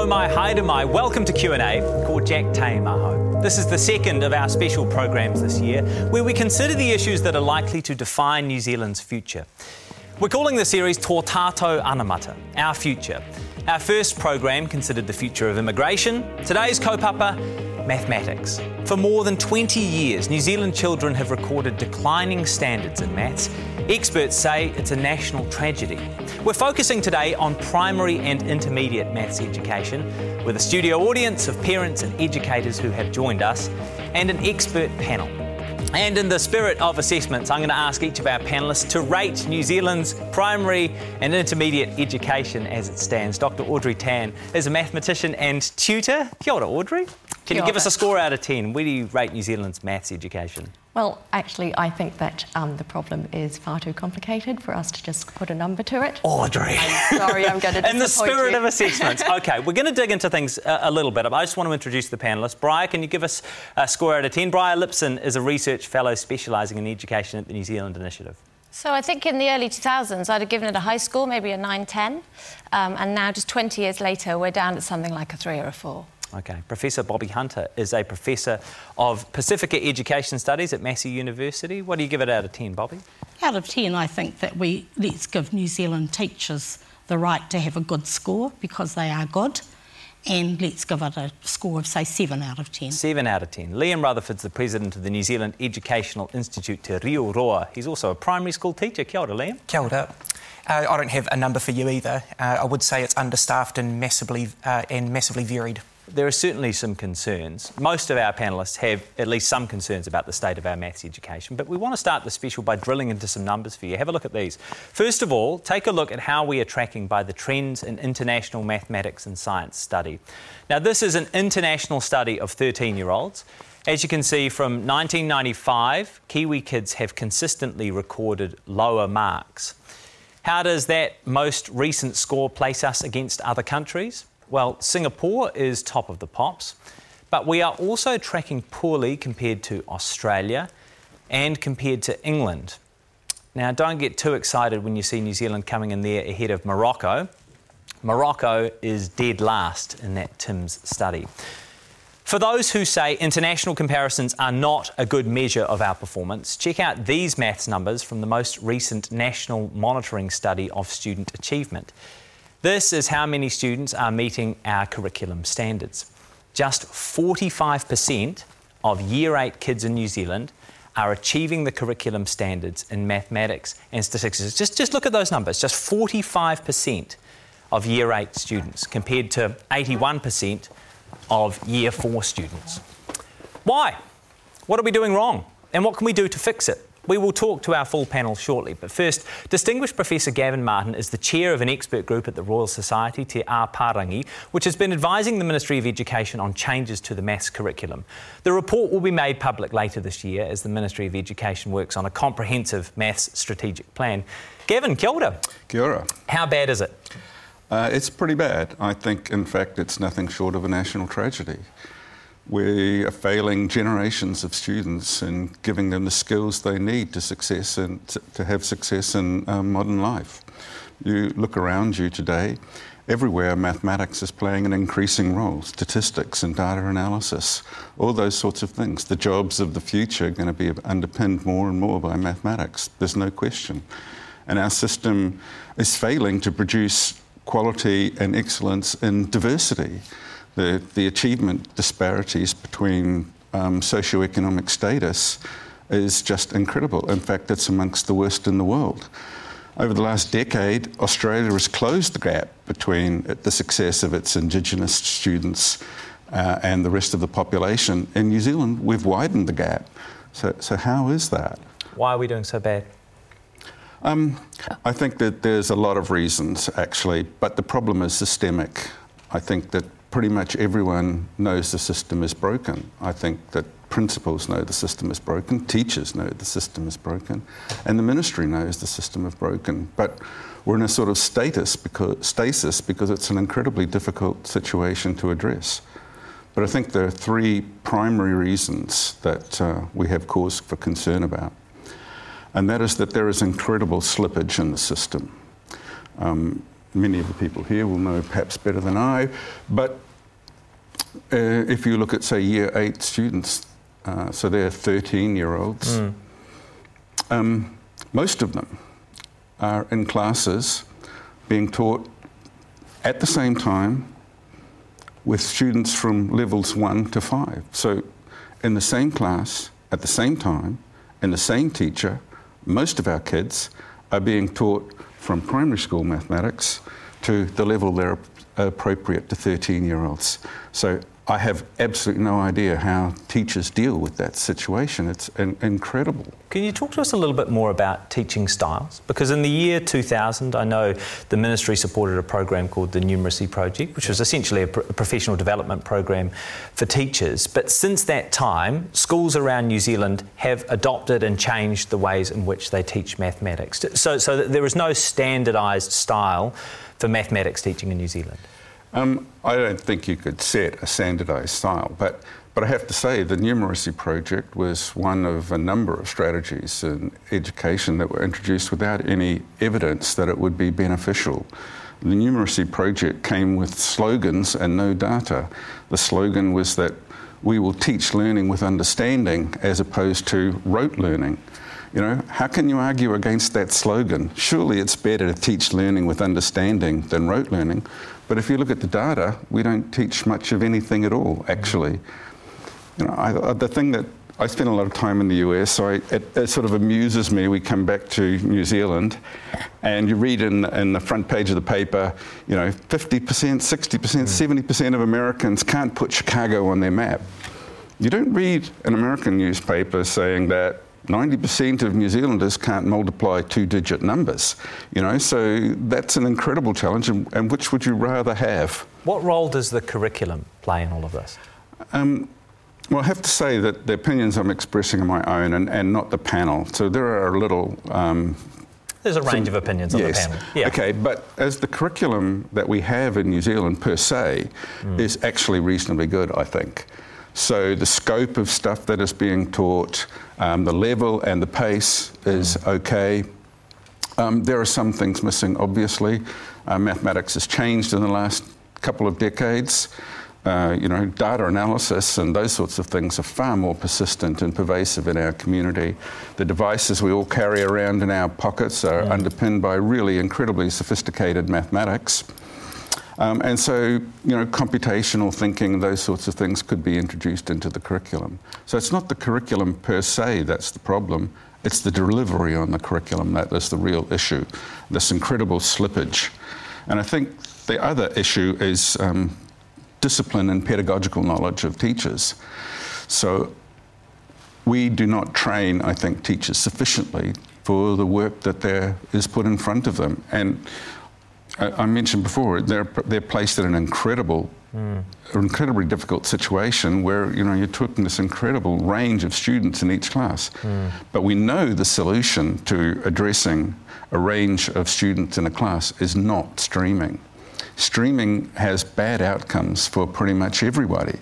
no mai, haere mai. Welcome to Q&A, called Jack Tame ahau. This is the second of our special programs this year, where we consider the issues that are likely to define New Zealand's future. We're calling the series Tō Tātou Anamata, Our Future. Our first program considered the future of immigration. Today's kaupapa, mathematics. For more than 20 years, New Zealand children have recorded declining standards in maths. Experts say it's a national tragedy. We're focusing today on primary and intermediate maths education with a studio audience of parents and educators who have joined us and an expert panel. And in the spirit of assessments, I'm going to ask each of our panellists to rate New Zealand's primary and intermediate education as it stands. Dr. Audrey Tan is a mathematician and tutor. Kia ora, Audrey. Can you give us a score out of 10? Where do you rate New Zealand's maths education? Well, actually, I think that um, the problem is far too complicated for us to just put a number to it. Audrey. I'm sorry, I'm going to In the spirit you. of assessments. Okay, we're going to dig into things a, a, little bit. I just want to introduce the panellists. Briar, can you give us a score out of 10? Briar Lipson is a research fellow specialising in education at the New Zealand Initiative. So I think in the early 2000s, I'd have given it a high score, maybe a 9, 10. Um, and now, just 20 years later, we're down at something like a 3 or a 4. Okay. Professor Bobby Hunter is a professor of Pasifika Education Studies at Massey University. What do you give it out of 10, Bobby? Out of 10, I think that we let's give New Zealand teachers the right to have a good score because they are good. And let's give it a score of, say, 7 out of 10. 7 out of 10. Liam Rutherford's the president of the New Zealand Educational Institute Te Riu Roa. He's also a primary school teacher. Kia ora, Liam. Kia ora. Uh, I don't have a number for you either. Uh, I would say it's understaffed and massively uh, and massively varied there are certainly some concerns. Most of our panellists have at least some concerns about the state of our maths education, but we want to start the special by drilling into some numbers for you. Have a look at these. First of all, take a look at how we are tracking by the Trends in International Mathematics and Science study. Now, this is an international study of 13 year olds. As you can see, from 1995, Kiwi kids have consistently recorded lower marks. How does that most recent score place us against other countries? Well, Singapore is top of the pops, but we are also tracking poorly compared to Australia and compared to England. Now, don't get too excited when you see New Zealand coming in there ahead of Morocco. Morocco is dead last in that TIMSS study. For those who say international comparisons are not a good measure of our performance, check out these maths numbers from the most recent national monitoring study of student achievement. This is how many students are meeting our curriculum standards. Just 45% of Year 8 kids in New Zealand are achieving the curriculum standards in mathematics and statistics. Just, just look at those numbers. Just 45% of Year 8 students compared to 81% of Year 4 students. Why? What are we doing wrong? And what can we do to fix it? We will talk to our full panel shortly, but first, Distinguished Professor Gaven Martin is the chair of an expert group at the Royal Society, Te Āpārangi, which has been advising the Ministry of Education on changes to the maths curriculum. The report will be made public later this year as the Ministry of Education works on a comprehensive maths strategic plan. Gavin, kia ora. Kia ora. How bad is it? Uh, it's pretty bad. I think, in fact, it's nothing short of a national tragedy we are failing generations of students and giving them the skills they need to success and to have success in um, modern life. You look around you today, everywhere mathematics is playing an increasing role, statistics and data analysis, all those sorts of things. The jobs of the future are going to be underpinned more and more by mathematics, there's no question. And our system is failing to produce quality and excellence in diversity the, the achievement disparities between um, socioeconomic status is just incredible. In fact, it's amongst the worst in the world. Over the last decade, Australia has closed the gap between the success of its Indigenous students uh, and the rest of the population. In New Zealand, we've widened the gap. So, so how is that? Why are we doing so bad? Um, I think that there's a lot of reasons, actually, but the problem is systemic. I think that pretty much everyone knows the system is broken. I think that principals know the system is broken, teachers know the system is broken, and the ministry knows the system is broken. But we're in a sort of status because, stasis because it's an incredibly difficult situation to address. But I think there are three primary reasons that uh, we have cause for concern about. And that is that there is incredible slippage in the system. Um, many of the people here will know perhaps better than I, but uh, if you look at, say, year eight students, uh, so they're 13 year olds, mm. um, most of them are in classes being taught at the same time with students from levels one to five. So, in the same class, at the same time, in the same teacher, most of our kids are being taught from primary school mathematics to the level they're appropriate to 13 year olds. So I have absolutely no idea how teachers deal with that situation. It's in- incredible. Can you talk to us a little bit more about teaching styles? Because in the year 2000, I know the ministry supported a program called the Numeracy Project, which was essentially a, pr- a professional development program for teachers. But since that time, schools around New Zealand have adopted and changed the ways in which they teach mathematics. So, so there is no standardised style for mathematics teaching in New Zealand. Um, I don't think you could set a standardised style, but, but I have to say the numeracy project was one of a number of strategies in education that were introduced without any evidence that it would be beneficial. The numeracy project came with slogans and no data. The slogan was that we will teach learning with understanding as opposed to rote learning. You know, how can you argue against that slogan? Surely it's better to teach learning with understanding than rote learning. But if you look at the data, we don't teach much of anything at all, actually. You know, I, the thing that I spend a lot of time in the US, so I, it, it, sort of amuses me. We come back to New Zealand, and you read in, in the front page of the paper, you know, 50%, 60%, mm. 70% of Americans can't put Chicago on their map. You don't read an American newspaper saying that 90% of New Zealanders can't multiply two digit numbers, you know, so that's an incredible challenge. And, and, which would you rather have? What role does the curriculum play in all of this? Um, well, I have to say that the opinions I'm expressing are my own and, and not the panel. So there are a little. Um, there's a range some, of opinions on yes. the panel. Yeah. Okay, but as the curriculum that we have in New Zealand per se mm. is actually reasonably good, I think. So the scope of stuff that is being taught, um, the level and the pace is okay. Um, there are some things missing, obviously. Uh, mathematics has changed in the last couple of decades. Uh, you know, data analysis and those sorts of things are far more persistent and pervasive in our community. The devices we all carry around in our pockets are mm. underpinned by really incredibly sophisticated mathematics. Um, and so, you know, computational thinking, those sorts of things could be introduced into the curriculum. So it's not the curriculum per se that's the problem, it's the delivery on the curriculum that is the real issue, this incredible slippage. And I think the other issue is um, discipline and pedagogical knowledge of teachers. So we do not train, I think, teachers sufficiently for the work that there is put in front of them. And I, mentioned before, they're, they're placed in an incredible, mm. incredibly difficult situation where, you know, you're talking this incredible range of students in each class. Mm. But we know the solution to addressing a range of students in a class is not streaming. Streaming has bad outcomes for pretty much everybody.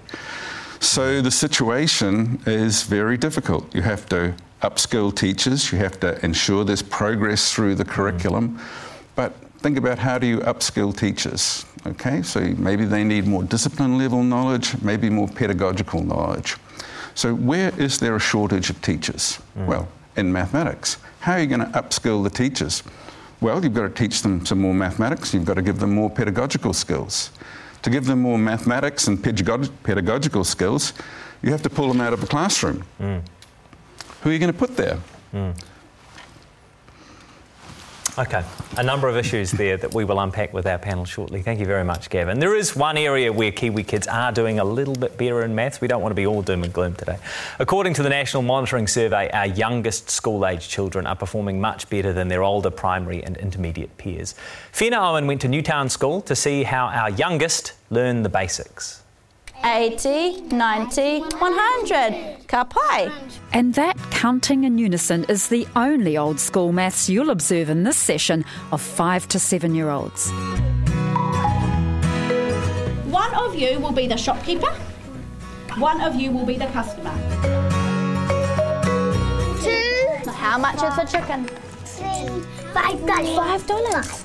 So the situation is very difficult. You have to upskill teachers, you have to ensure there's progress through the curriculum. But think about how do you upskill teachers. Okay, so maybe they need more discipline level knowledge, maybe more pedagogical knowledge. So, where is there a shortage of teachers? Mm. Well, in mathematics. How are you going to upskill the teachers? Well, you've got to teach them some more mathematics, you've got to give them more pedagogical skills. To give them more mathematics and pedagogical skills, you have to pull them out of the classroom. Mm. Who are you going to put there? Mm. Okay, a number of issues there that we will unpack with our panel shortly. Thank you very much, Gaven. There is one area where Kiwi kids are doing a little bit better in maths. We don't want to be all doom and gloom today. According to the National Monitoring Survey, our youngest school age children are performing much better than their older primary and intermediate peers. Fiona Owen went to Newtown School to see how our youngest learn the basics. 80, 90, 100. Ka pai. And that counting in unison is the only old school maths you'll observe in this session of five to seven year olds. One of you will be the shopkeeper, one of you will be the customer. Two. How much is a chicken? Three. Five dollars. Five dollars.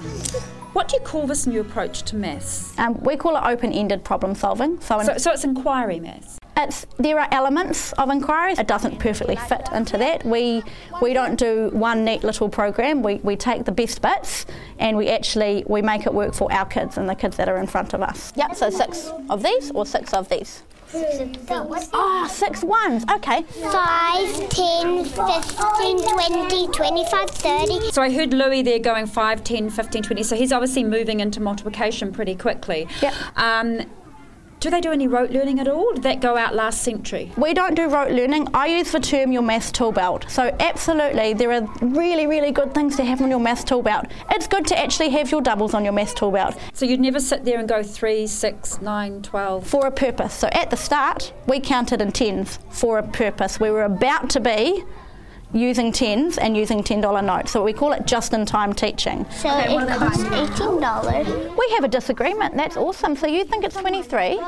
What do you call this new approach to maths? Um, we call it open-ended problem solving. So, so, so it's inquiry maths. It's, there are elements of inquiries. It doesn't perfectly fit into that. We we don't do one neat little program. We, we take the best bits and we actually we make it work for our kids and the kids that are in front of us. Yep. So six of these or six of these. Six of. Oh, six ones. Okay. 5, 10, 15, 20, 25, 30. So I heard Louis there going 5, 10, 15, 20. So he's obviously moving into multiplication pretty quickly. Yep. Um, do they do any rote learning at all? Did that go out last century? We don't do rote learning. I use the term your maths tool belt. So absolutely, there are really, really good things to have on your maths tool belt. It's good to actually have your doubles on your maths tool belt. So you'd never sit there and go 3, 6, 9, 12? For a purpose. So at the start, we counted in tens for a purpose. We were about to be using tens and using $10 notes. So we call it just in time teaching. So okay, it costs $18. We have a disagreement. That's awesome. So you think it's 23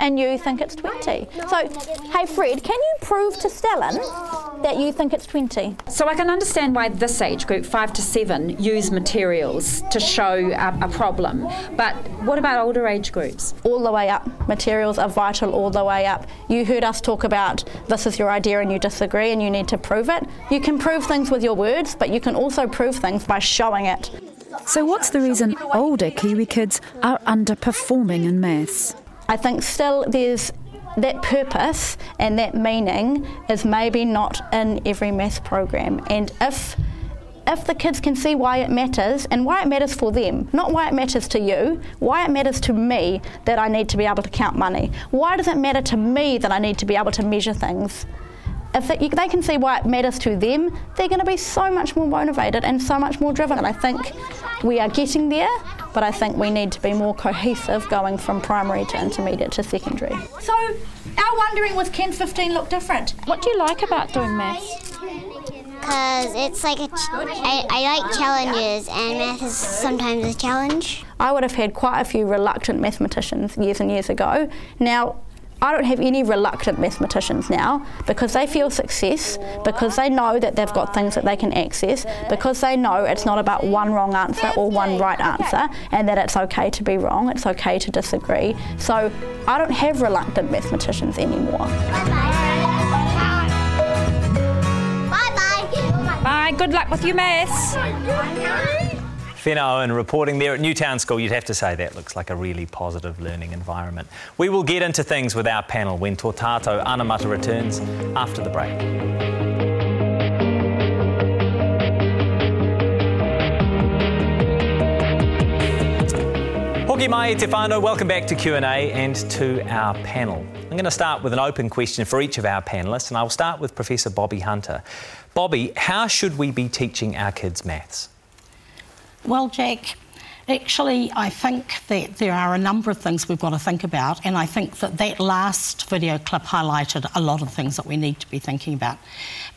and you think it's 20. So, hey Fred, can you prove to Stellan that you think it's 20? So I can understand why this age group, 5 to 7, use materials to show a, a problem. But what about older age groups? All the way up. Materials are vital all the way up. You heard us talk about this is your idea and you disagree and you need to prove it. You can prove things with your words, but you can also prove things by showing it. So, what's the reason older Kiwi kids are underperforming in maths? I think still there's that purpose and that meaning is maybe not in every maths program. And if if the kids can see why it matters and why it matters for them, not why it matters to you, why it matters to me that I need to be able to count money. Why does it matter to me that I need to be able to measure things? If they, they can see why it matters to them, they're going to be so much more motivated and so much more driven. And I think we are getting there, but I think we need to be more cohesive going from primary to intermediate to secondary. So, our wondering was can 15 look different? What do you like about doing maths? Because it's like a ch- I, I like challenges, and math is sometimes a challenge. I would have had quite a few reluctant mathematicians years and years ago. Now, I don't have any reluctant mathematicians now because they feel success, because they know that they've got things that they can access, because they know it's not about one wrong answer or one right answer, and that it's okay to be wrong, it's okay to disagree. So I don't have reluctant mathematicians anymore. Bye bye. Bye, good luck with your maths. Fiona Owen reporting there at Newtown School. You'd have to say that looks like a really positive learning environment. We will get into things with our panel when Tō Tātou Anamata returns after the break. Welcome back to Q&A and to our panel. I'm going to start with an open question for each of our panellists and I'll start with Professor Bobby Hunter. Bobby, how should we be teaching our kids maths? Well, Jack, actually, I think that there are a number of things we've got to think about, and I think that that last video clip highlighted a lot of things that we need to be thinking about.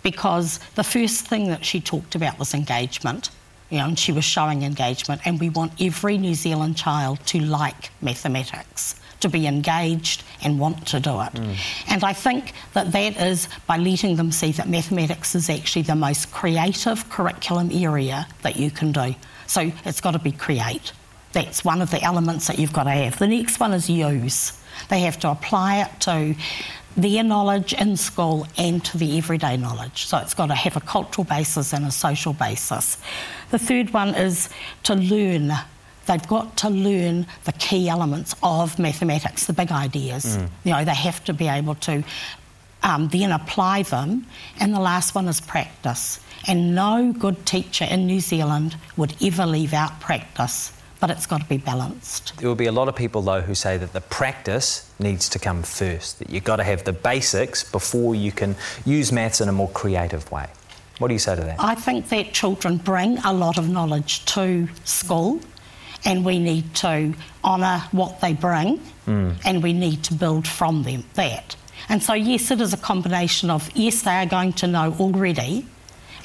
Because the first thing that she talked about was engagement. You know, and she was showing engagement, and we want every New Zealand child to like mathematics to be engaged and want to do it. Mm. And I think that that is by letting them see that mathematics is actually the most creative curriculum area that you can do. So it's got to be create. That's one of the elements that you've got to have. The next one is use. They have to apply it to their knowledge in school and to the everyday knowledge. So it's got to have a cultural basis and a social basis. The third one is to learn. They've got to learn the key elements of mathematics, the big ideas. Mm. You know, they have to be able to um, then apply them. And the last one is practice. And no good teacher in New Zealand would ever leave out practice, but it's got to be balanced. There will be a lot of people, though, who say that the practice needs to come first, that you've got to have the basics before you can use maths in a more creative way. What do you say to that? I think that children bring a lot of knowledge to school, and we need to honour what they bring, mm. and we need to build from them that. And so, yes, it is a combination of yes, they are going to know already,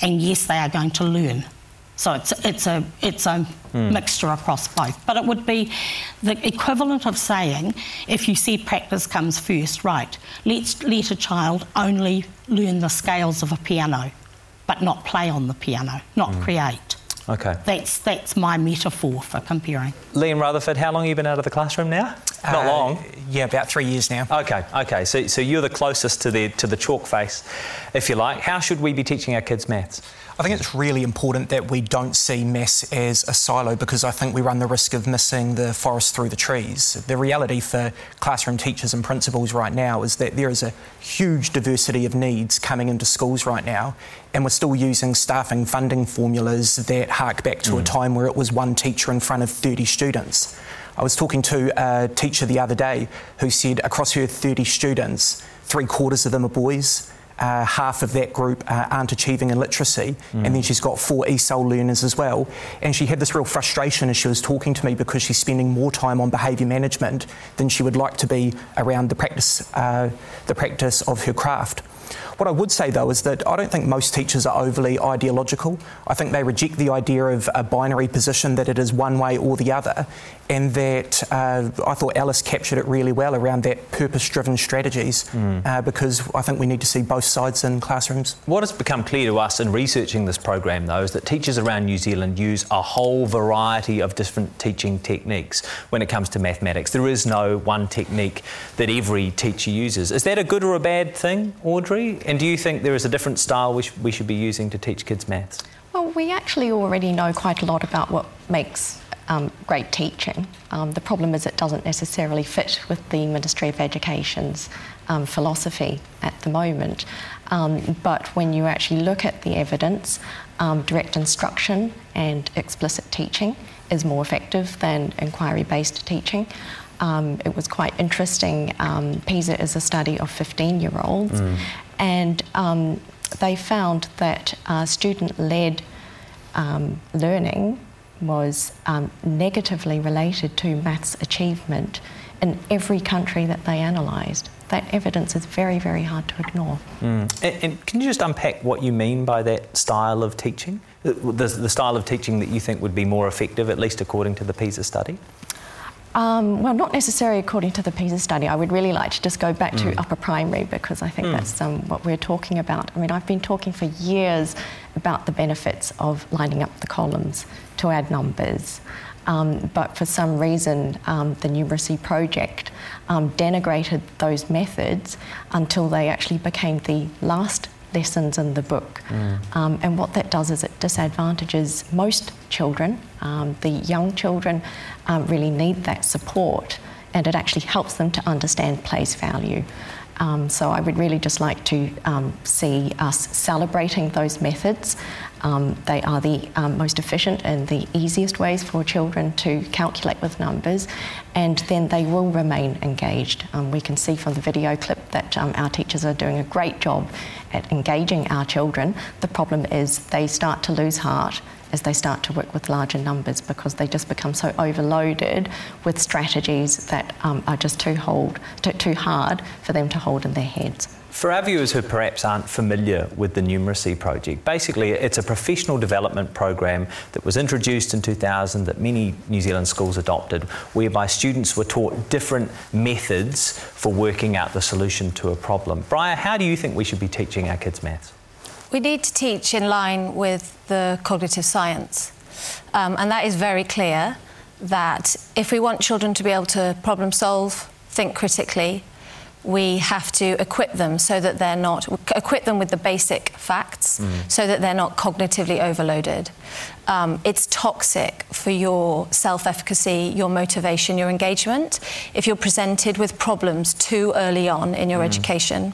and yes, they are going to learn. So it's, it's a, it's a mm. mixture across both. But it would be the equivalent of saying, if you see practice comes first, right, let's let a child only learn the scales of a piano, but not play on the piano, not mm. create. Okay. That's, that's my metaphor for comparing. Liam Rutherford, how long have you been out of the classroom now? Not Uh, long. Yeah, about three years now. Okay, okay. So, so you're the closest to the to the chalk face, if you like. How should we be teaching our kids maths? I think it's really important that we don't see maths as a silo because I think we run the risk of missing the forest through the trees. The reality for classroom teachers and principals right now is that there is a huge diversity of needs coming into schools right now, and we're still using staffing funding formulas that hark back to a mm. time where it was one teacher in front of 30 students. I was talking to a teacher the other day who said across her 30 students, three quarters of them are boys. Uh, half of that group uh, aren't achieving in literacy, and then she's got four ESOL learners as well. And she had this real frustration as she was talking to me because she's spending more time on behaviour management than she would like to be around the practice, uh, the practice of her craft. What I would say though is that I don't think most teachers are overly ideological. I think they reject the idea of a binary position that it is one way or the other, and that uh, I thought Alice captured it really well around that purpose driven strategies uh, because I think we need to see both sides in classrooms. What has become clear to us in researching this program, though, is that teachers around New Zealand use a whole variety of different teaching techniques when it comes to mathematics. There is no one technique that every teacher uses. Is that a good or a bad thing, Audrey? And do you think there is a different style we, sh- we should be using to teach kids maths? Well, we actually already know quite a lot about what makes um, great teaching. Um, the problem is it doesn't necessarily fit with the Ministry of Education's um, philosophy at the moment. Um, but when you actually look at the evidence, um, direct instruction and explicit teaching is more effective than inquiry based teaching. Um, it was quite interesting. Um, PISA is a study of 15 year olds, and um, they found that uh, student led um, learning was um, negatively related to maths achievement in every country that they analysed. That evidence is very, very hard to ignore. And, and can you just unpack what you mean by that style of teaching? The, the, the style of teaching that you think would be more effective, at least according to the PISA study? Um, well, not necessarily according to the PISA study. I would really like to just go back to upper primary because I think that's um, what we're talking about. I mean, I've been talking for years about the benefits of lining up the columns to add numbers. Um, but for some reason, um, the numeracy project um, denigrated those methods until they actually became the last lessons in the book. Um, and what that does is it disadvantages most children. Um, the young children um, really need that support, and it actually helps them to understand place value. Um, so I would really just like to um, see us celebrating those methods. Um, they are the um, most efficient and the easiest ways for children to calculate with numbers, and then they will remain engaged. Um, we can see from the video clip that um, our teachers are doing a great job at engaging our children. The problem is they start to lose heart as they start to work with larger numbers because they just become so overloaded with strategies that um, are just too hold too, too hard for them to hold in their heads. For our viewers who perhaps aren't familiar with the Numeracy Project, basically it's a professional development program that was introduced in 2000 that many New Zealand schools adopted, whereby students were taught different methods for working out the solution to a problem. Briar, how do you think we should be teaching our kids maths? We need to teach in line with the cognitive science. Um, and that is very clear that if we want children to be able to problem solve, think critically, we have to equip them so that they're not equip them with the basic facts so that they're not cognitively overloaded. Um, it's toxic for your self-efficacy your motivation your engagement if you're presented with problems too early on in your education.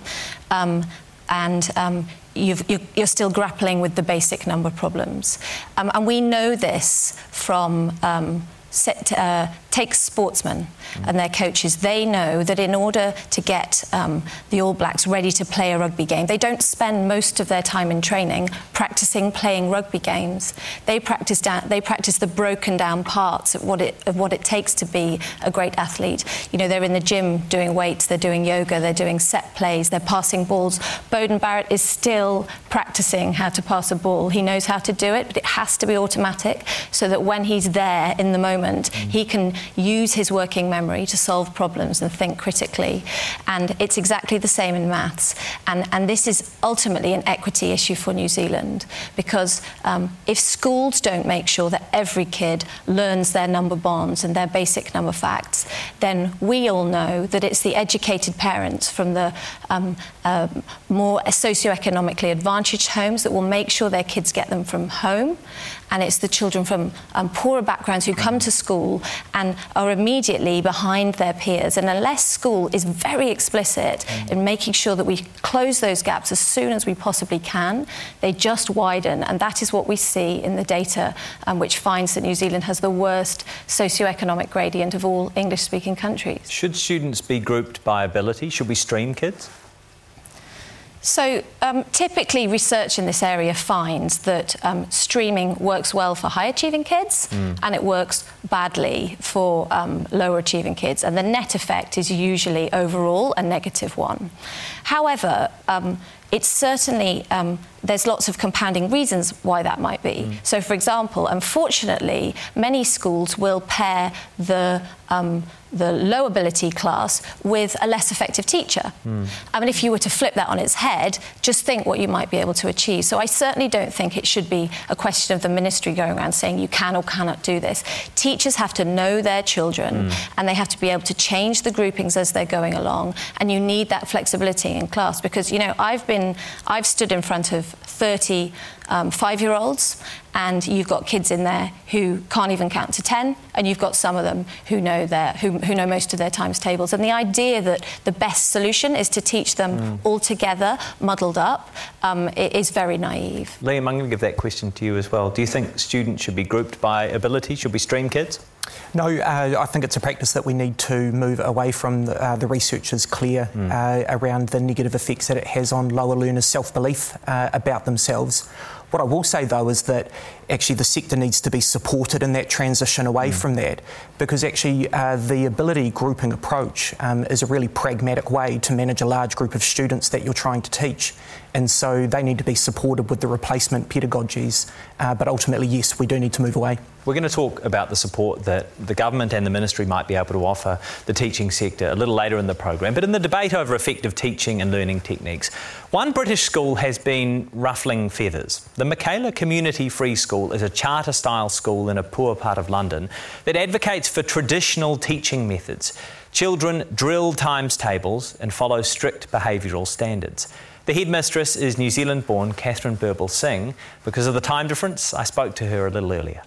Um, and um, you, you're still grappling with the basic number problems. Um, and we know this from um, set, uh, take sportsmen and their coaches. They know that in order to get um, the All Blacks ready to play a rugby game, they don't spend most of their time in training practicing playing rugby games. They practice down, they practice the broken down parts of what it of what it takes to be a great athlete. You know, they're in the gym doing weights, they're doing yoga, they're doing set plays, they're passing balls. Beauden Barrett is still practicing how to pass a ball. He knows how to do it, but it has to be automatic so that when he's there in the moment, he can use his working memory to solve problems and think critically. And it's exactly the same in maths. And, and this is ultimately an equity issue for New Zealand because um, if schools don't make sure that every kid learns their number bonds and their basic number facts, then we all know that it's the educated parents from the um, uh, more socioeconomically advantaged homes that will make sure their kids get them from home and it's the children from um, poorer backgrounds who come to school and are immediately behind their peers. And unless school is very explicit in making sure that we close those gaps as soon as we possibly can, they just widen. And that is what we see in the data, um, which finds that New Zealand has the worst socioeconomic gradient of all English speaking countries. Should students be grouped by ability? Should we stream kids? So, um, typically, research in this area finds that um, streaming works well for high achieving kids mm. and it works badly for um, lower achieving kids. And the net effect is usually overall a negative one. However, um, it's certainly um, there's lots of compounding reasons why that might be. Mm. So, for example, unfortunately, many schools will pair the um, the low ability class with a less effective teacher. Mm. I mean, if you were to flip that on its head, just think what you might be able to achieve. So I certainly don't think it should be a question of the ministry going around saying you can or cannot do this. Teachers have to know their children mm. and they have to be able to change the groupings as they're going along. And you need that flexibility in class because, you know, I've been, I've stood in front of 30 um, five year olds, and you've got kids in there who can't even count to 10, and you've got some of them who know, their, who, who know most of their times tables. And the idea that the best solution is to teach them mm. all together, muddled up, um, is very naive. Liam, I'm going to give that question to you as well. Do you think students should be grouped by ability? Should we stream kids? No, uh, I think it's a practice that we need to move away from. The, uh, the research is clear mm. uh, around the negative effects that it has on lower learners' self belief uh, about themselves. What I will say though is that actually the sector needs to be supported in that transition away mm. from that because actually uh, the ability grouping approach um, is a really pragmatic way to manage a large group of students that you're trying to teach. And so they need to be supported with the replacement pedagogies. Uh, but ultimately, yes, we do need to move away. We're going to talk about the support that the government and the ministry might be able to offer the teaching sector a little later in the program. But in the debate over effective teaching and learning techniques, one British school has been ruffling feathers. The Michaela Community Free School is a charter style school in a poor part of London that advocates for traditional teaching methods. Children drill times tables and follow strict behavioural standards. The headmistress is New Zealand born Katharine Birbalsingh. Because of the time difference, I spoke to her a little earlier.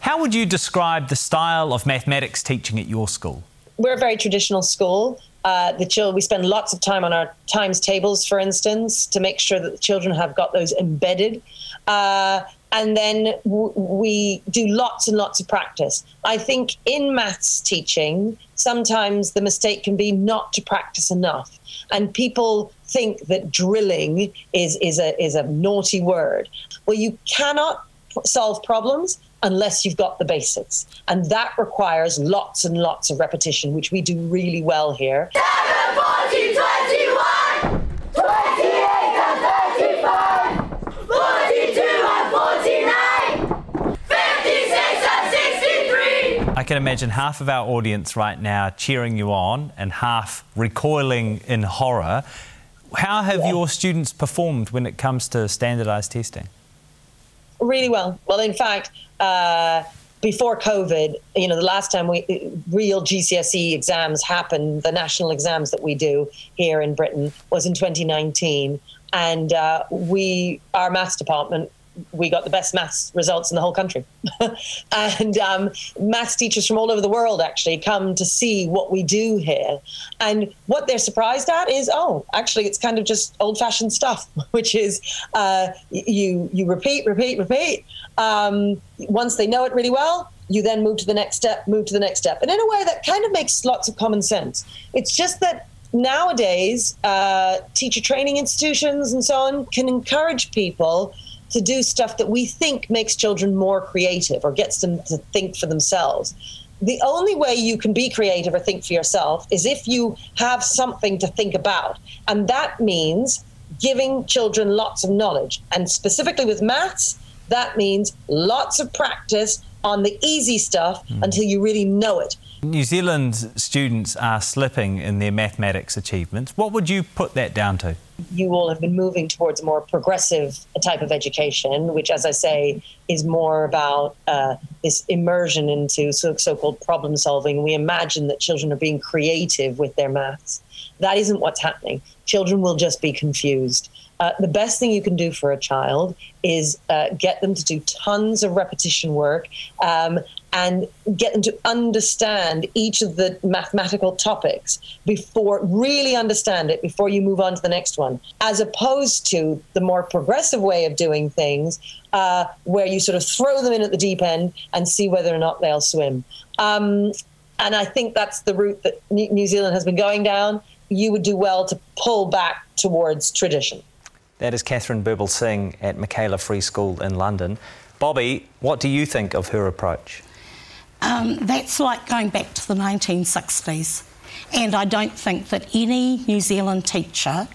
How would you describe the style of mathematics teaching at your school? We're a very traditional school. Uh, the children, we spend lots of time on our times tables, for instance, to make sure that the children have got those embedded. Uh, and then w- we do lots and lots of practice. I think in maths teaching, sometimes the mistake can be not to practice enough. And people think that drilling is, is, a, is a naughty word. Well, you cannot solve problems unless you've got the basics. And that requires lots and lots of repetition, which we do really well here. 7, 40, 21, 28 I can imagine half of our audience right now cheering you on and half recoiling in horror. How have yeah. your students performed when it comes to standardised testing? Really well. Well, in fact, uh, before COVID, you know, the last time we real GCSE exams happened, the national exams that we do here in Britain was in 2019, and uh, we, our maths department, we got the best maths results in the whole country. and um, maths teachers from all over the world actually come to see what we do here. And what they're surprised at is, oh, actually, it's kind of just old fashioned stuff, which is uh, you, you repeat, repeat, repeat. Um, once they know it really well, you then move to the next step, move to the next step. And in a way, that kind of makes lots of common sense. It's just that nowadays, uh, teacher training institutions and so on can encourage people to do stuff that we think makes children more creative or gets them to think for themselves. The only way you can be creative or think for yourself is if you have something to think about. And that means giving children lots of knowledge. And specifically with maths, that means lots of practice on the easy stuff hmm. until you really know it. New Zealand students are slipping in their mathematics achievements. What would you put that down to? You all have been moving towards a more progressive type of education, which, as I say, is more about uh, this immersion into so, so-called problem solving. We imagine that children are being creative with their maths. That isn't what's happening. Children will just be confused. Uh, the best thing you can do for a child is uh, get them to do tons of repetition work um, and get them to understand each of the mathematical topics before really understand it before you move on to the next one, as opposed to the more progressive way of doing things, uh, where you sort of throw them in at the deep end and see whether or not they'll swim. Um, and I think that's the route that New Zealand has been going down. You would do well to pull back towards tradition. That is Katharine Birbalsingh at Michaela Free School in London. Bobby, what do you think of her approach? Um, that's like going back to the 1960s. And I don't think that any New Zealand teacher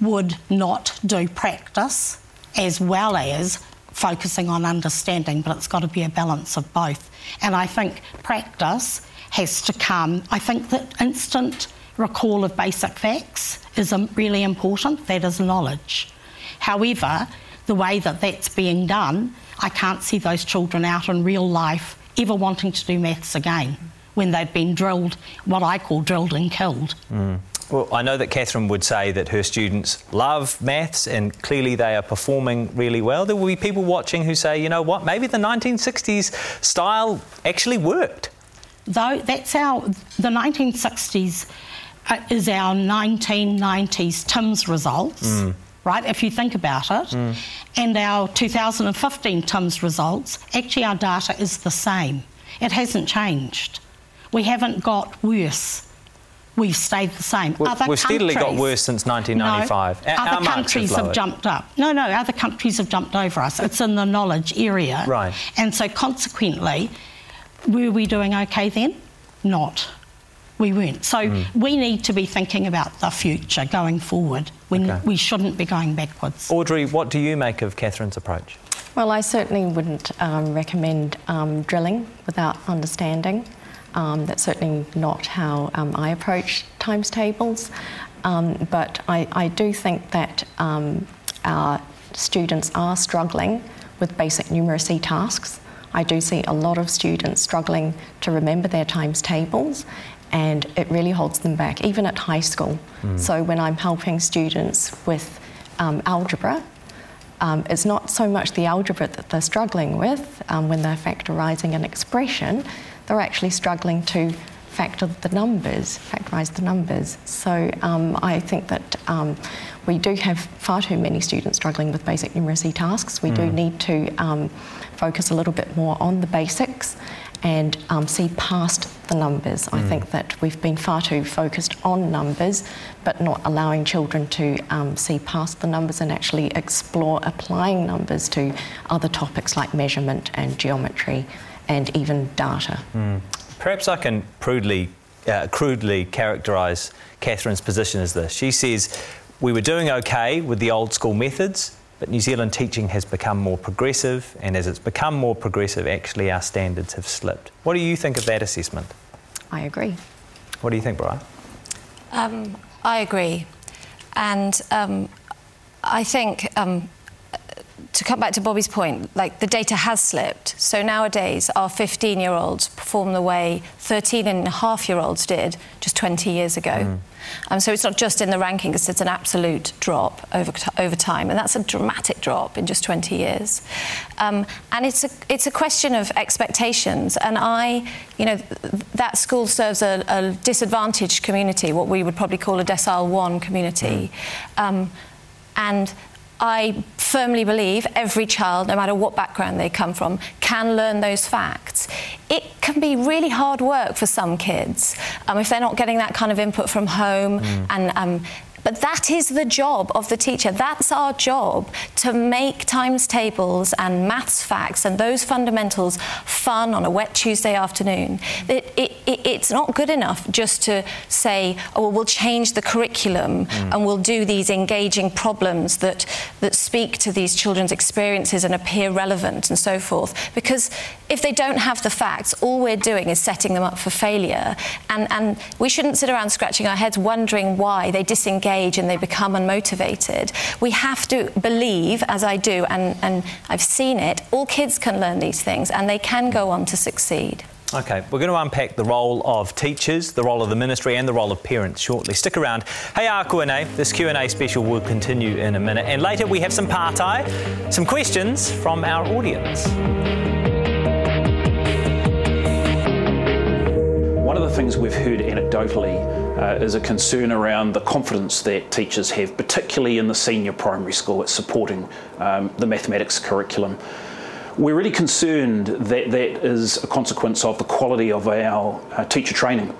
would not do practice as well as focusing on understanding, but it's got to be a balance of both. And I think practice has to come, I think that instant recall of basic facts is really important, that is knowledge. However, the way that that's being done, I can't see those children out in real life ever wanting to do maths again when they've been drilled, what I call drilled and killed. Mm. Well, I know that Katharine would say that her students love maths and clearly they are performing really well. There will be people watching who say, you know what, maybe the 1960s style actually worked. Though that's our, the 1960s uh, is our 1990s TIMSS results. Mm right? If you think about it. Mm. And our 2015 TIMSS results, actually, our data is the same. It hasn't changed. We haven't got worse. We've stayed the same. Well, we've steadily got worse since 1995. No, other countries have jumped up. No, no, other countries have jumped over us. It's in the knowledge area. Right. And so, consequently, were we doing okay then? Not we weren't. So mm. we need to be thinking about the future going forward when okay. we shouldn't be going backwards. Audrey, what do you make of Katharine's approach? Well, I certainly wouldn't um, recommend um, drilling without understanding. Um, that's certainly not how um, I approach times tables. Um, but I, I, do think that um, our students are struggling with basic numeracy tasks. I do see a lot of students struggling to remember their times tables, and it really holds them back, even at high school. Mm. So when I'm helping students with um, algebra, um, it's not so much the algebra that they're struggling with um, when they're factorising an expression, they're actually struggling to factor the numbers, factorise the numbers. So um, I think that um, we do have far too many students struggling with basic numeracy tasks. We mm. do need to um, focus a little bit more on the basics and um, see past the numbers. Mm. I think that we've been far too focused on numbers, but not allowing children to um, see past the numbers and actually explore applying numbers to other topics like measurement and geometry and even data. Mm. Perhaps I can crudely, uh, crudely characterise Katharine's position as this. She says, we were doing okay with the old school methods, but New Zealand teaching has become more progressive, and as it's become more progressive, actually our standards have slipped. What do you think of that assessment? I agree. What do you think, Briar? Um, I agree. And um, I think um, to come back to Bobby's point, like the data has slipped. So nowadays, our 15 year olds perform the way 13 and a half year olds did just 20 years ago. Mm. Um, so it's not just in the rankings, it's an absolute drop over, over time. And that's a dramatic drop in just 20 years. Um, and it's a, it's a question of expectations. And I, you know, that school serves a, a disadvantaged community, what we would probably call a decile one community. Mm. Um, and I firmly believe every child, no matter what background they come from, can learn those facts. It can be really hard work for some kids um, if they're not getting that kind of input from home mm. and um, But that is the job of the teacher. That's our job to make times tables and maths facts and those fundamentals fun on a wet Tuesday afternoon. It, it, it, it's not good enough just to say, oh, well, we'll change the curriculum Mm. and we'll do these engaging problems that, that speak to these children's experiences and appear relevant and so forth. Because if they don't have the facts, all we're doing is setting them up for failure. And, and we shouldn't sit around scratching our heads wondering why they disengage and they become unmotivated. We have to believe, as I do, and, and I've seen it, all kids can learn these things and they can go on to succeed. Okay, we're going to unpack the role of teachers, the role of the ministry, and the role of parents shortly. Stick around. Hey, our Q&A. This Q&A special will continue in a minute, and later we have some partai, some questions from our audience. One of the things we've heard anecdotally uh, is a concern around the confidence that teachers have, particularly in the senior primary school, at supporting um, the mathematics curriculum. We're really concerned that that is a consequence of the quality of our uh, teacher training.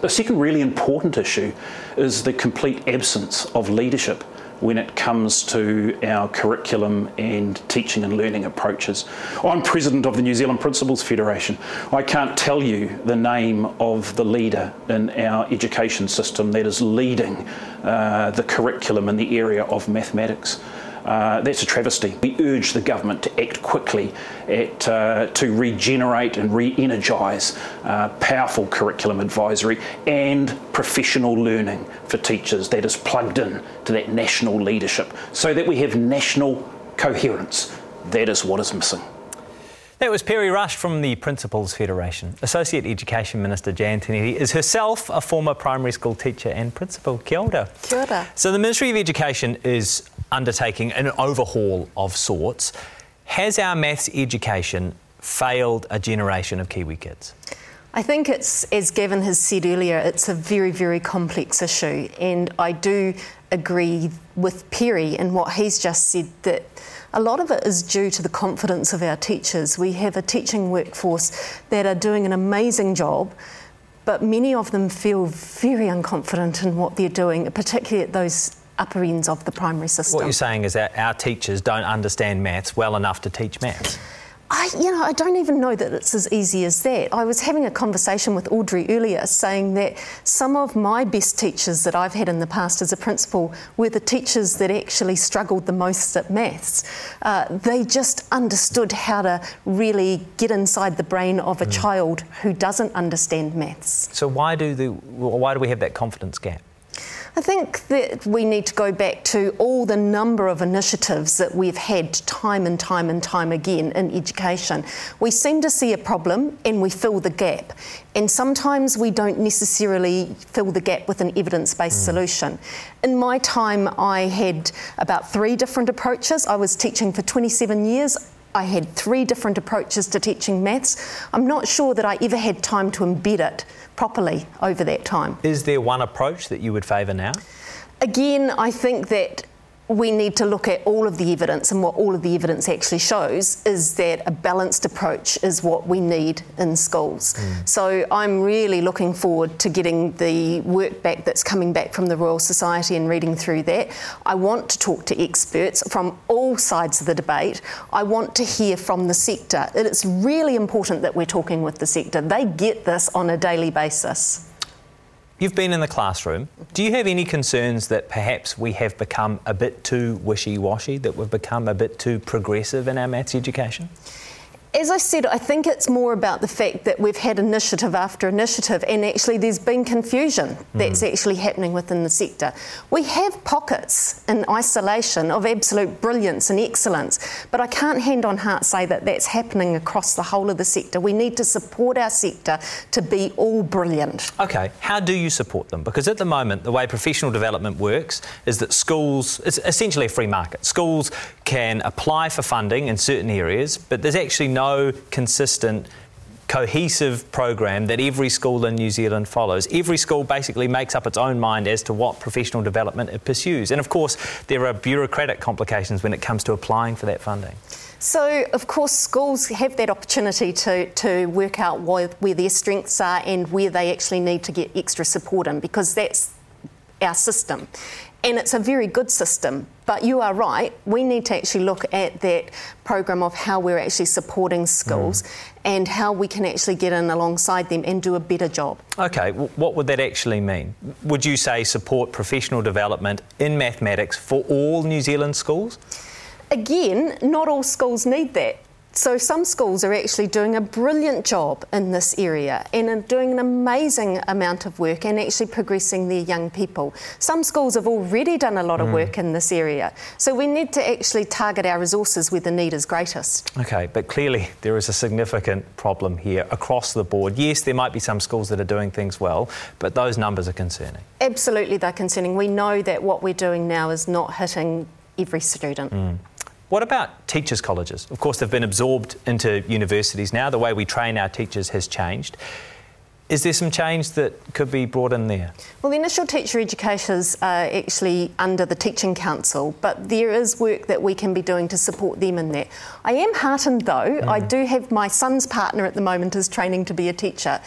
The second really important issue is the complete absence of leadership when it comes to our curriculum and teaching and learning approaches. I'm president of the New Zealand Principals Federation. I can't tell you the name of the leader in our education system that is leading uh, the curriculum in the area of mathematics. Uh, that's a travesty. We urge the government to act quickly at, uh, to regenerate and re energise uh, powerful curriculum advisory and professional learning for teachers that is plugged in to that national leadership so that we have national coherence. That is what is missing. That was Perry Rush from the Principals Federation. Associate Education Minister Jan Tinetti is herself a former primary school teacher and principal. Kia ora. Kia ora. So the Ministry of Education is undertaking an overhaul of sorts. Has our maths education failed a generation of Kiwi kids? I think it's, as Gaven has said earlier, it's a very, very complex issue. And I do agree with Perry in what he's just said that a lot of it is due to the confidence of our teachers. We have a teaching workforce that are doing an amazing job, but many of them feel very unconfident in what they're doing, particularly at those upper ends of the primary system. What you're saying is that our teachers don't understand maths well enough to teach maths. I, you know, I don't even know that it's as easy as that. I was having a conversation with Audrey earlier saying that some of my best teachers that I've had in the past as a principal were the teachers that actually struggled the most at maths. Uh, they just understood how to really get inside the brain of a Mm. child who doesn't understand maths. So why do the why do we have that confidence gap? I think that we need to go back to all the number of initiatives that we've had time and time and time again in education. We seem to see a problem and we fill the gap. And sometimes we don't necessarily fill the gap with an evidence based mm. solution. In my time, I had about three different approaches. I was teaching for 27 years. I had three different approaches to teaching maths. I'm not sure that I ever had time to embed it properly over that time. Is there one approach that you would favour now? Again, I think that we need to look at all of the evidence, and what all of the evidence actually shows is that a balanced approach is what we need in schools. Hmm. So I'm really looking forward to getting the work back that's coming back from the Royal Society and reading through that. I want to talk to experts from all sides of the debate. I want to hear from the sector. It's really important that we're talking with the sector. They get this on a daily basis. You've been in the classroom. Do you have any concerns that perhaps we have become a bit too wishy washy, that we've become a bit too progressive in our maths education? As I said, I think it's more about the fact that we've had initiative after initiative, and actually there's been confusion that's mm-hmm. actually happening within the sector. We have pockets in isolation of absolute brilliance and excellence, but I can't hand on heart say that that's happening across the whole of the sector. We need to support our sector to be all brilliant. Okay, how do you support them? Because at the moment, the way professional development works is that schools, it's essentially a free market. Schools can apply for funding in certain areas, but there's actually no consistent cohesive program that every school in New Zealand follows. Every school basically makes up its own mind as to what professional development it pursues. And of course, there are bureaucratic complications when it comes to applying for that funding. So, of course, schools have that opportunity to, to work out where, where their strengths are and where they actually need to get extra support in because that's our system. And it's a very good system. But you are right, we need to actually look at that program of how we're actually supporting schools mm. and how we can actually get in alongside them and do a better job. Okay, well, what would that actually mean? Would you say support professional development in mathematics for all New Zealand schools? Again, not all schools need that. So, some schools are actually doing a brilliant job in this area and are doing an amazing amount of work and actually progressing their young people. Some schools have already done a lot of mm. work in this area. So, we need to actually target our resources where the need is greatest. Okay, but clearly there is a significant problem here across the board. Yes, there might be some schools that are doing things well, but those numbers are concerning. Absolutely, they're concerning. We know that what we're doing now is not hitting every student. Mm. What about teachers' colleges? Of course, they've been absorbed into universities now. The way we train our teachers has changed. Is there some change that could be brought in there? Well, the initial teacher educators are actually under the Teaching Council, but there is work that we can be doing to support them in that. I am heartened though, mm. I do have my son's partner at the moment is training to be a teacher,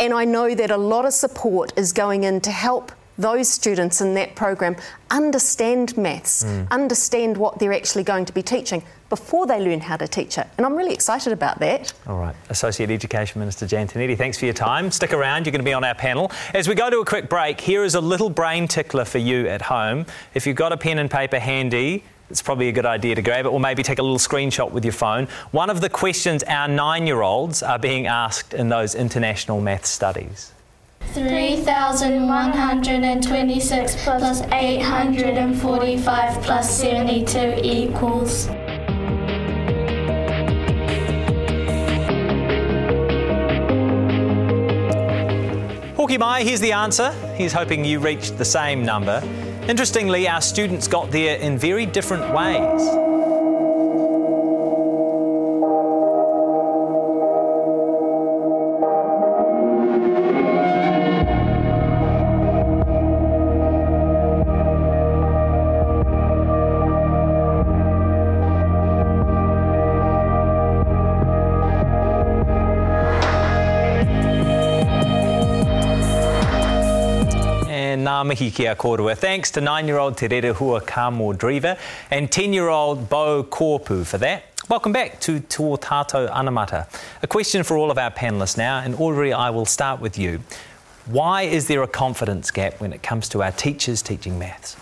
and I know that a lot of support is going in to help those students in that program understand maths, mm. understand what they're actually going to be teaching before they learn how to teach it. And I'm really excited about that. All right. Associate Education Minister Jan Tinetti, thanks for your time. Stick around, you're going to be on our panel. As we go to a quick break, here is a little brain tickler for you at home. If you've got a pen and paper handy, it's probably a good idea to grab it or maybe take a little screenshot with your phone. One of the questions our nine year olds are being asked in those international math studies. 3,126 plus 845 plus 72 equals. Hawkie Mai, here's the answer. He's hoping you reached the same number. Interestingly, our students got there in very different ways. Mihi kia korua. Thanks to nine-year-old Te Driver and 10-year-old Bo Korpu for that. Welcome back to Tātou Anamata. A question for all of our panellists now, and Audrey, I will start with you. Why is there a confidence gap when it comes to our teachers teaching maths?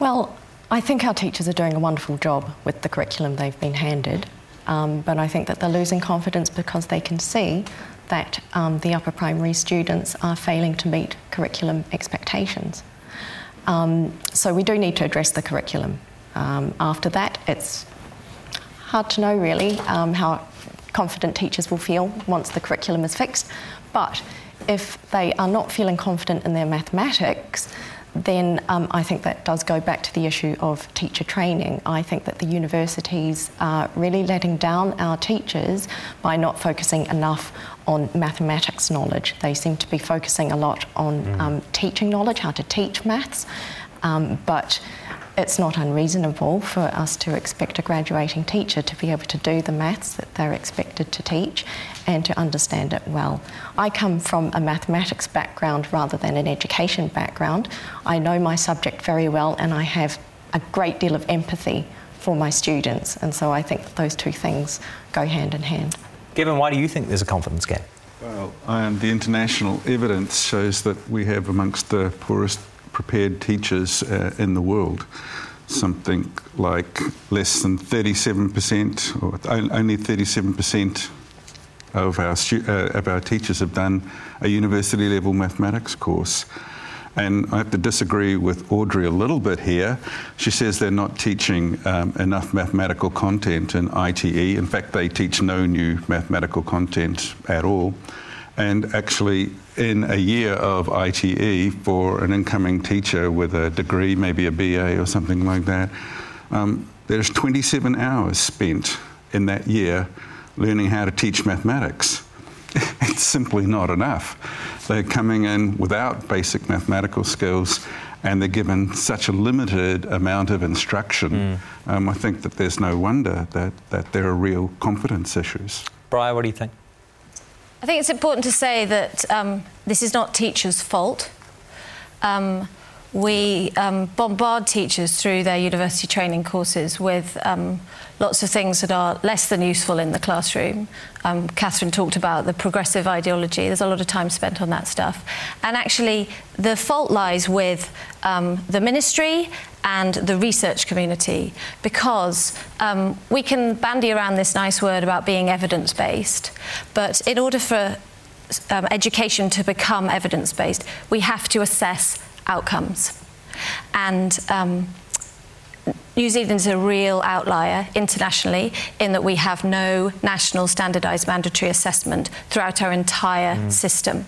Well, I think our teachers are doing a wonderful job with the curriculum they've been handed, um, but I think that they're losing confidence because they can see that um, the upper primary students are failing to meet curriculum expectations. Um, so we do need to address the curriculum. Um, after that, it's hard to know really um, how confident teachers will feel once the curriculum is fixed. But if they are not feeling confident in their mathematics, then um, I think that does go back to the issue of teacher training. I think that the universities are really letting down our teachers by not focusing enough on mathematics knowledge. They seem to be focusing a lot on mm. um, teaching knowledge, how to teach maths, um, but it's not unreasonable for us to expect a graduating teacher to be able to do the maths that they're expected to teach and to understand it well. I come from a mathematics background rather than an education background. I know my subject very well and I have a great deal of empathy for my students, and so I think those two things go hand in hand. Gaven, why do you think there's a confidence gap? Well, um, the international evidence shows that we have amongst the poorest prepared teachers uh, in the world. Something like less than 37%, or only 37% of our, stu- uh, of our teachers have done a university level mathematics course. And I have to disagree with Audrey a little bit here. She says they're not teaching um, enough mathematical content in ITE. In fact, they teach no new mathematical content at all. And actually, in a year of ITE for an incoming teacher with a degree, maybe a BA or something like that, um, there's 27 hours spent in that year learning how to teach mathematics. it's simply not enough. They're coming in without basic mathematical skills and they're given such a limited amount of instruction. Mm. Um, I think that there's no wonder that, that there are real confidence issues. Briar, what do you think? I think it's important to say that um, this is not teachers' fault. Um, we um, bombard teachers through their university training courses with um, lots of things that are less than useful in the classroom. Um, Katharine talked about the progressive ideology. There's a lot of time spent on that stuff. And actually, the fault lies with um, the ministry and the research community because um, we can bandy around this nice word about being evidence based, but in order for um, education to become evidence based, we have to assess outcomes. And um, New Zealand is a real outlier internationally in that we have no national standardised mandatory assessment throughout our entire mm. system.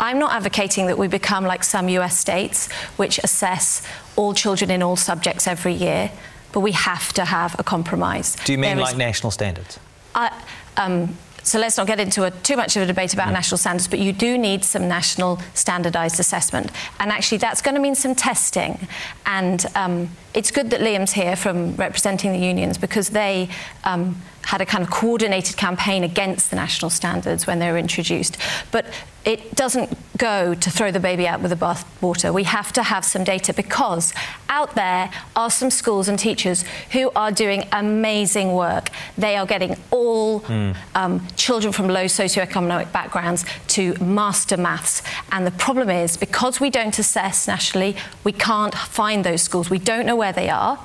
I'm not advocating that we become like some US states, which assess all children in all subjects every year, but we have to have a compromise. Do you mean there like is, national standards? I, um, so let's not get into a, too much of a debate about mm. national standards, but you do need some national standardised assessment. And actually, that's going to mean some testing. And um, it's good that Liam's here from representing the unions because they um, had a kind of coordinated campaign against the national standards when they were introduced. But it doesn't go to throw the baby out with the bathwater. We have to have some data because out there are some schools and teachers who are doing amazing work. They are getting all mm. um, children from low socioeconomic backgrounds to master maths. And the problem is because we don't assess nationally, we can't find those schools. We don't know where they are.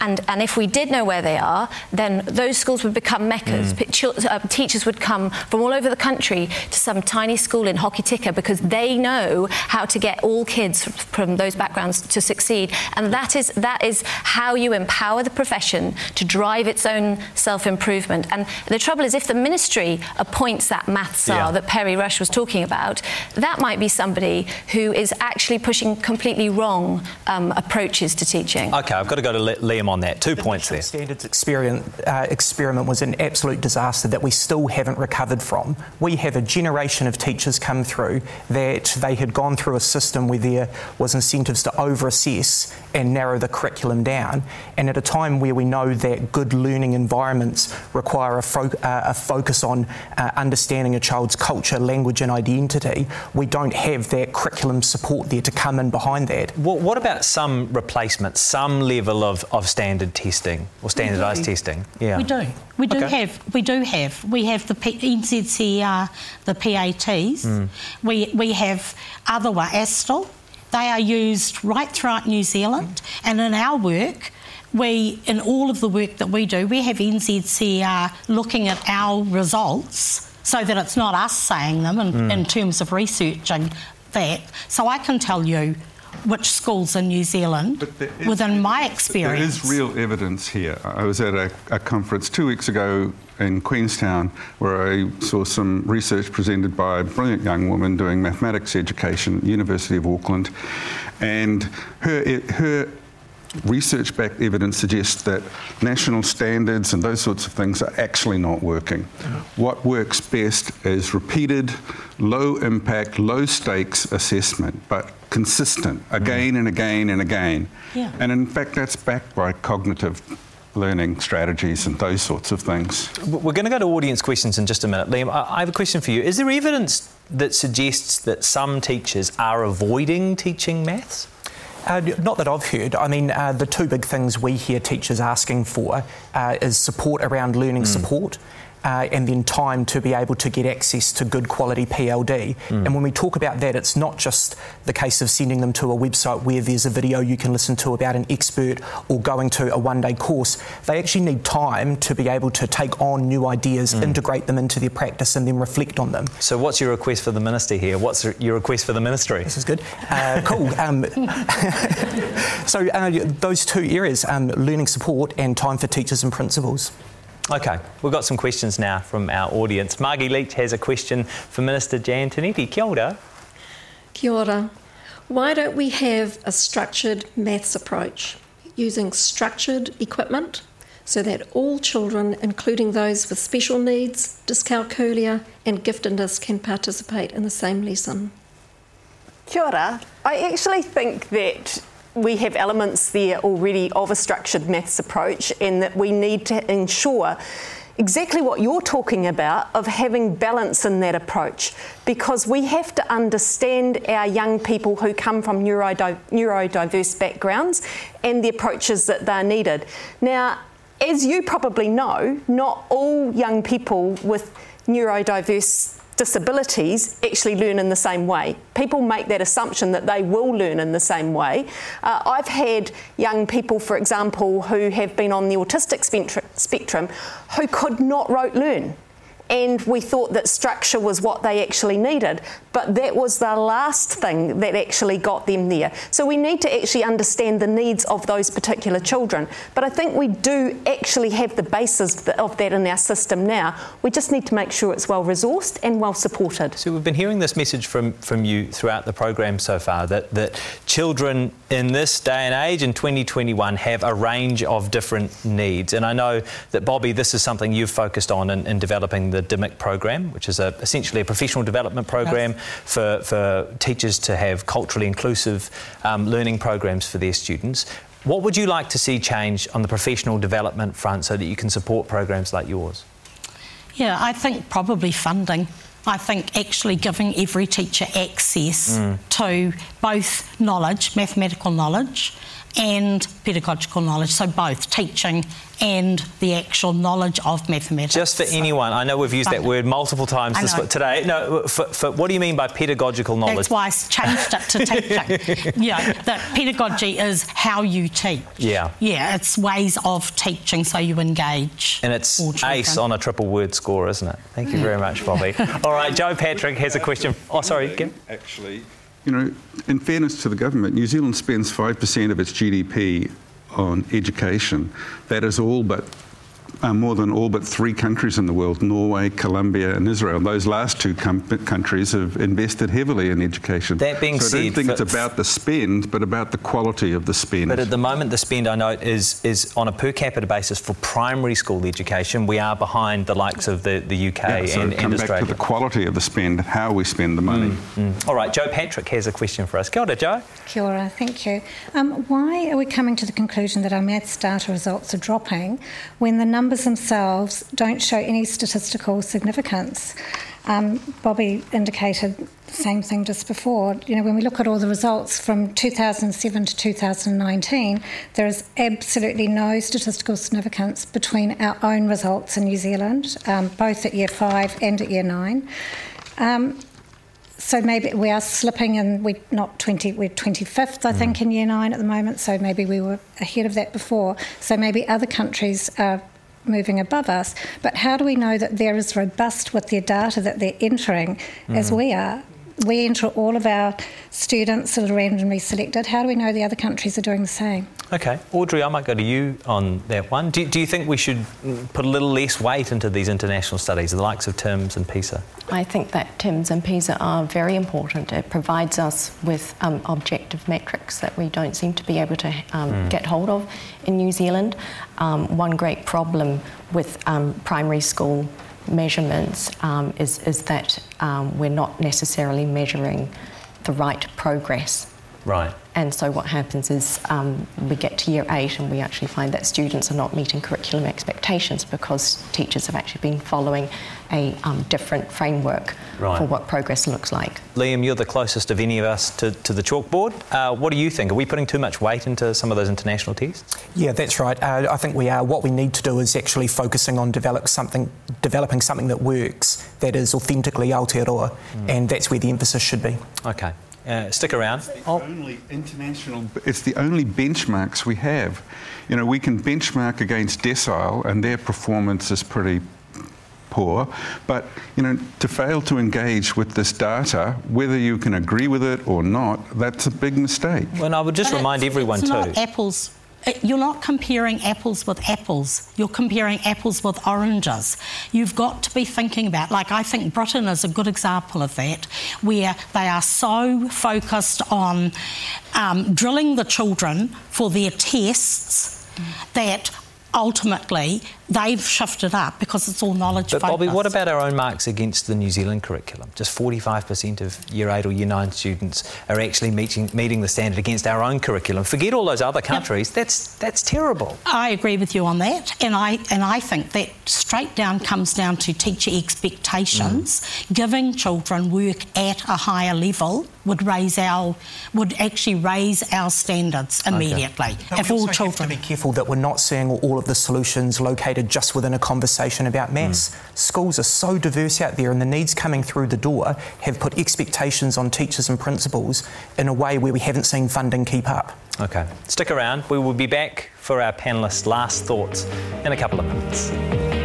And, and if we did know where they are, then those schools would become meccas. Mm. Uh, teachers would come from all over the country to some tiny school in Hokitika because they know how to get all kids from those backgrounds to succeed. And that is, that is how you empower the profession to drive its own self improvement. And the trouble is, if the ministry appoints that maths czar yeah. that Perry Rush was talking about, that might be somebody who is actually pushing completely wrong um, approaches to teaching. Okay, I've got to go to Liam on that. Two the points there. Standards experiment, uh, experiment was an absolute disaster that we still haven't recovered from. We have a generation of teachers come through that they had gone through a system where there was incentives to over-assess and narrow the curriculum down. And at a time where we know that good learning environments require a, fo- uh, a focus on uh, understanding a child's culture, language, and identity, we don't have that curriculum support there to come in behind that. What, what about some replacements, some level of, of standard testing or standardised testing? Yeah, we do. We do okay. have. We do have. We have the P- NZCER, the PATs. Mm. We we have other one, asTTle. They are used right throughout New Zealand, and in our work, we in all of the work that we do, we have NZCER looking at our results so that it's not us saying them in, mm. in terms of researching that. So I can tell you which schools in New Zealand, is, within my experience. There is real evidence here. I was at a, a, conference two weeks ago in Queenstown where I saw some research presented by a brilliant young woman doing mathematics education at the University of Auckland. And her, her research backed evidence suggests that national standards and those sorts of things are actually not working. What works best is repeated, low impact, low stakes assessment, but consistent again and again and again. Yeah. And in fact, that's backed by cognitive learning strategies and those sorts of things. We're going to go to audience questions in just a minute. Liam, I have a question for you. Is there evidence that suggests that some teachers are avoiding teaching maths? Uh, not that I've heard. I mean, uh, the two big things we hear teachers asking for uh, is support around learning mm. support uh, and then time to be able to get access to good quality PLD. Mm. And when we talk about that, it's not just the case of sending them to a website where there's a video you can listen to about an expert or going to a one day course. They actually need time to be able to take on new ideas, mm. integrate them into their practice, and then reflect on them. So, what's your request for the minister here? What's your request for the ministry? This is good. Uh, cool. Um, so, uh, those two areas um, learning support and time for teachers and principals. Okay, we've got some questions now from our audience. Margie Leach has a question for Minister Jan Tinetti. Kia ora. Kia ora. Why don't we have a structured maths approach using structured equipment so that all children, including those with special needs, dyscalculia, and giftedness, can participate in the same lesson? Kia ora. I actually think that we have elements there already of a structured maths approach, and that we need to ensure exactly what you're talking about of having balance in that approach because we have to understand our young people who come from neurodi- neurodiverse backgrounds and the approaches that they're needed. Now, as you probably know, not all young people with neurodiverse disabilities actually learn in the same way. People make that assumption that they will learn in the same way. Uh, I've had young people, for example, who have been on the autistic spectrum who could not rote learn and we thought that structure was what they actually needed. But that was the last thing that actually got them there. So we need to actually understand the needs of those particular children. But I think we do actually have the basis of that in our system now. We just need to make sure it's well resourced and well supported. So we've been hearing this message from, from you throughout the program so far that, that children in this day and age in 2021 have a range of different needs. And I know that, Bobby, this is something you've focused on in, in developing the the DMIC program, which is a, essentially a professional development program yes. for, for teachers to have culturally inclusive um, learning programs for their students. What would you like to see change on the professional development front so that you can support programs like yours? Yeah, I think probably funding. I think actually giving every teacher access mm. to both knowledge, mathematical knowledge, and pedagogical knowledge, so both teaching and the actual knowledge of mathematics. Just for so, anyone, I know we've used that word multiple times this, today. No, for, for, what do you mean by pedagogical knowledge? That's why I changed it to teaching. you know, that pedagogy is how you teach. Yeah. Yeah, it's ways of teaching so you engage. And it's ace on a triple word score, isn't it? Thank you very much, Bobby. All right, Joe Patrick has a question. Oh, sorry, Kim. Actually, you know, in fairness to the government, New Zealand spends 5% of its GDP on education. That is all but uh, more than all but three countries in the world Norway, Colombia, and Israel. Those last two com- countries have invested heavily in education. That being so said, I don't think it's about the spend, but about the quality of the spend. But at the moment, the spend I note is is on a per capita basis for primary school education. We are behind the likes of the, the UK yeah, so and, come and back to the quality of the spend, how we spend the money. Mm, mm. All right, Joe Patrick has a question for us. Kia ora, Joe. Kia ora, thank you. Um, why are we coming to the conclusion that our maths data results are dropping when the numbers themselves don't show any statistical significance. Um, Bobby indicated the same thing just before. You know, when we look at all the results from 2007 to 2019, there is absolutely no statistical significance between our own results in New Zealand, um, both at year five and at year nine. Um, so maybe we are slipping and we're not 20 we're 25th i think mm. in year 9 at the moment so maybe we were ahead of that before so maybe other countries are moving above us. But how do we know that they're as robust with their data that they're entering mm. as we are? We enter all of our students that are randomly selected. How do we know the other countries are doing the same? Okay, Audrey, I might go to you on that one. Do, do you think we should put a little less weight into these international studies, the likes of TIMSS and PISA? I think that TIMSS and PISA are very important. It provides us with um, objective metrics that we don't seem to be able to um, mm. get hold of in New Zealand. Um, one great problem with um, primary school measurements um, is, is that um, we're not necessarily measuring the right progress. Right. And so what happens is um, we get to year eight and we actually find that students are not meeting curriculum expectations because teachers have actually been following a um, different framework right. for what progress looks like. Liam, you're the closest of any of us to, to the chalkboard. Uh, what do you think? Are we putting too much weight into some of those international tests? Yeah, that's right. Uh, I think we are. What we need to do is actually focusing on develop something, developing something that works, that is authentically Aotearoa, mm. and that's where the emphasis should be. Okay. Uh, stick around. It's the only international. It's the only benchmarks we have. You know, we can benchmark against Decile, and their performance is pretty poor. But you know, to fail to engage with this data, whether you can agree with it or not, that's a big mistake. Well, I would just but remind everyone it's too. Not apples you're not comparing apples with apples. You're comparing apples with oranges. You've got to be thinking about, like, I think Britain is a good example of that, where they are so focused on um, drilling the children for their tests mm. that ultimately they've shifted up because it's all knowledge But focused. Bobby, what about our own marks against the New Zealand curriculum? Just 45% of Year 8 or Year 9 students are actually meeting, meeting the standard against our own curriculum. Forget all those other countries. That's that's terrible. I agree with you on that, and I and I think that straight down comes down to teacher expectations. Mm. Giving children work at a higher level would raise our would actually raise our standards immediately. But If we all also children have to be careful that we're not seeing all of the solutions located just within a conversation about maths. Schools are so diverse out there, and the needs coming through the door have put expectations on teachers and principals in a way where we haven't seen funding keep up. Okay, stick around. We will be back for our panelists' last thoughts in a couple of minutes.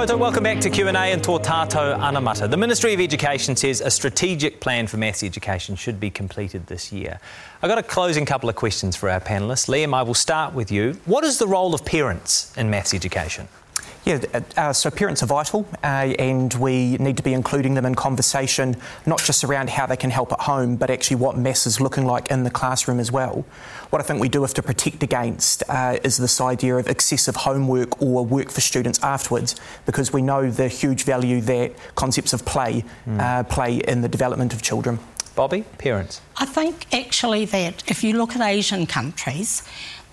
Koutou, welcome back to Q&A and Tō Tātou Anamata. The Ministry of Education says a strategic plan for maths education should be completed this year. I've got a closing couple of questions for our panellists. Liam, I will start with you. What is the role of parents in maths education? Yeah, uh, so parents are vital, uh, and we need to be including them in conversation, not just around how they can help at home, but actually what mess is looking like in the classroom as well. What I think we do have to protect against uh, is this idea of excessive homework or work for students afterwards, because we know the huge value that concepts of play uh, play in the development of children. Bobby, parents. I think actually that if you look at Asian countries,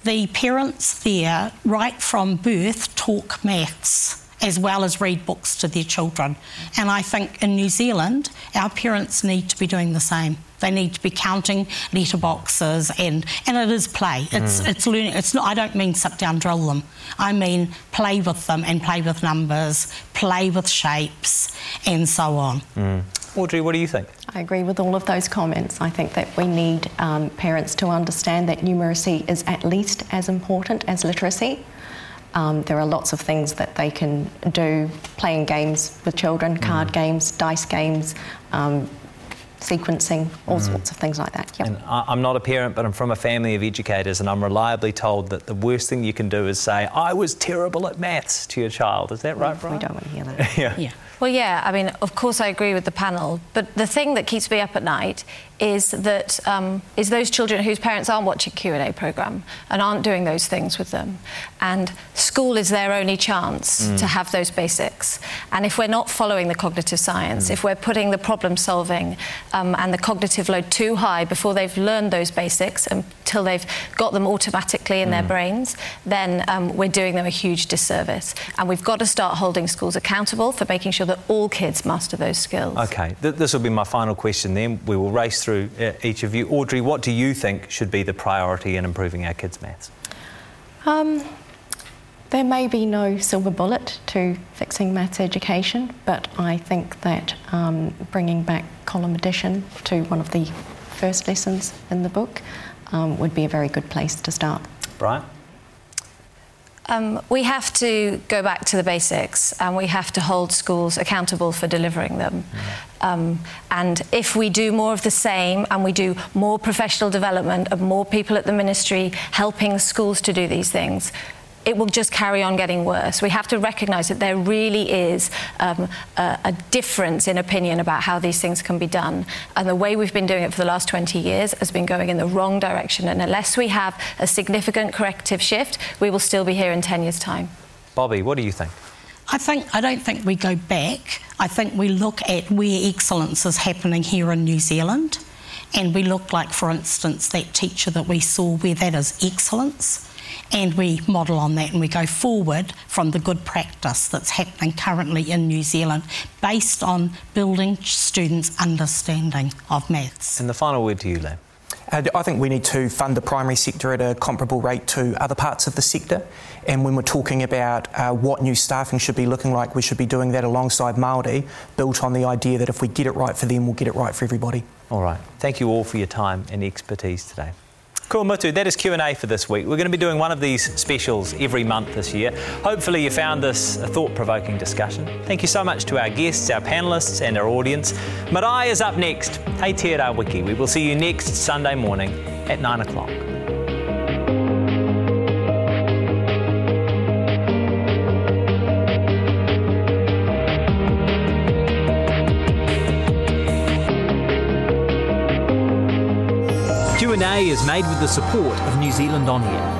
the parents there, right from birth, talk maths as well as read books to their children. And I think in New Zealand, our parents need to be doing the same. They need to be counting letterboxes and and it is play. It's Mm. it's learning. It's not. I don't mean sit down drill them. I mean play with them and play with numbers, play with shapes, and so on. Mm. Audrey, what do you think? I agree with all of those comments. I think that we need um, parents to understand that numeracy is at least as important as literacy. Um, there are lots of things that they can do playing games with children, card games, dice games, um, sequencing, all sorts of things like that. Yep. And I- I'm not a parent, but I'm from a family of educators, and I'm reliably told that the worst thing you can do is say, I was terrible at maths to your child. Is that right, Briar? We don't want to hear that. yeah. Well, yeah, I mean, of course, I agree with the panel, but the thing that keeps me up at night is that um, is those children whose parents aren't watching Q and A program and aren't doing those things with them, and school is their only chance Mm. to have those basics. And if we're not following the cognitive science, if we're putting the problem solving um, and the cognitive load too high before they've learned those basics until they've got them automatically in their Mm. brains, then um, we're doing them a huge disservice. And we've got to start holding schools accountable for making sure that all kids master those skills. Okay, Th- this will be my final question then. We will race through uh, each of you. Audrey, what do you think should be the priority in improving our kids' maths? Um, there may be no silver bullet to fixing maths education, but I think that um, bringing back column addition to one of the first lessons in the book um, would be a very good place to start. Briar? Um, we have to go back to the basics and we have to hold schools accountable for delivering them. Um, and if we do more of the same and we do more professional development and more people at the ministry helping schools to do these things, it will just carry on getting worse. We have to recognise that there really is um, a, a difference in opinion about how these things can be done. And the way we've been doing it for the last 20 years has been going in the wrong direction. And unless we have a significant corrective shift, we will still be here in 10 years' time. Bobby, what do you think? I think I don't think we go back. I think we look at where excellence is happening here in New Zealand, and we look like, for instance, that teacher that we saw where that is excellence, and we model on that and we go forward from the good practice that's happening currently in New Zealand, based on building students' understanding of maths. And the final word to you, Liam. Uh, I think we need to fund the primary sector at a comparable rate to other parts of the sector. And when we're talking about uh, what new staffing should be looking like, we should be doing that alongside Māori, built on the idea that if we get it right for them, we'll get it right for everybody. All right. Thank you all for your time and expertise today. Cool, Mutu. That is Q&A for this week. We're going to be doing one of these specials every month this year. Hopefully you found this a thought-provoking discussion. Thank you so much to our guests, our panellists and our audience. Marae is up next. Hey Te Wiki. We will see you next Sunday morning at 9 o'clock. Is made with the support of New Zealand On Air.